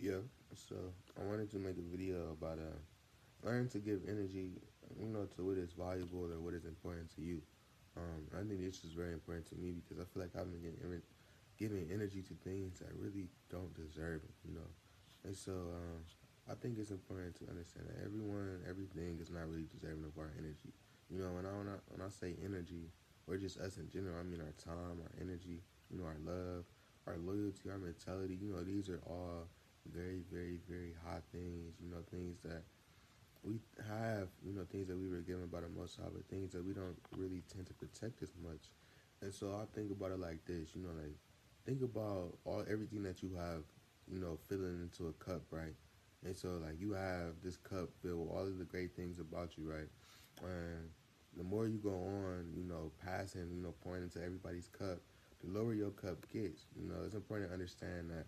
Yeah, so I wanted to make a video about uh, learning to give energy, you know, to what is valuable or what is important to you. Um, I think this is very important to me because I feel like I've been getting, giving energy to things that really don't deserve it, you know. And so um, I think it's important to understand that everyone, everything is not really deserving of our energy. You know, when I, when I, when I say energy, or just us in general, I mean our time, our energy, you know, our love, our loyalty, our mentality, you know, these are all very, very, very hot things, you know, things that we have, you know, things that we were given by the Most High, but things that we don't really tend to protect as much. And so I think about it like this, you know, like think about all everything that you have, you know, filling into a cup, right? And so like you have this cup filled with all of the great things about you, right? And the more you go on, you know, passing, you know, pouring into everybody's cup, the lower your cup gets. You know, it's important to understand that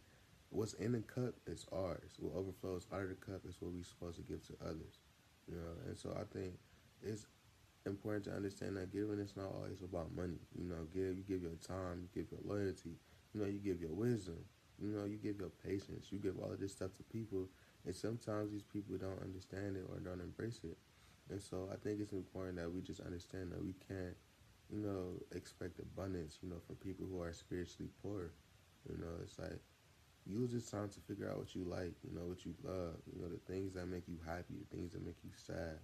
what's in the cup is ours. What overflows out of the cup is what we're supposed to give to others. You know, and so I think it's important to understand that giving is not always about money. You know, give you give your time, you give your loyalty, you know, you give your wisdom, you know, you give your patience, you give all of this stuff to people, and sometimes these people don't understand it or don't embrace it. And so I think it's important that we just understand that we can't, you know, expect abundance, you know, from people who are spiritually poor. You know, it's like use this time to figure out what you like, you know, what you love, you know, the things that make you happy, the things that make you sad.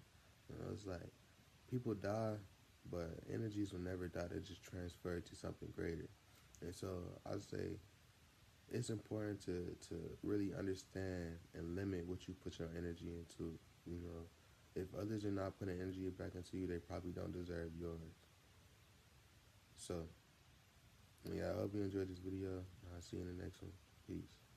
You know, it's like people die, but energies will never die. They just transfer to something greater. And so I say it's important to, to really understand and limit what you put your energy into. You know, if others are not putting energy back into you, they probably don't deserve yours. So, yeah, I hope you enjoyed this video. I'll see you in the next one. Peace.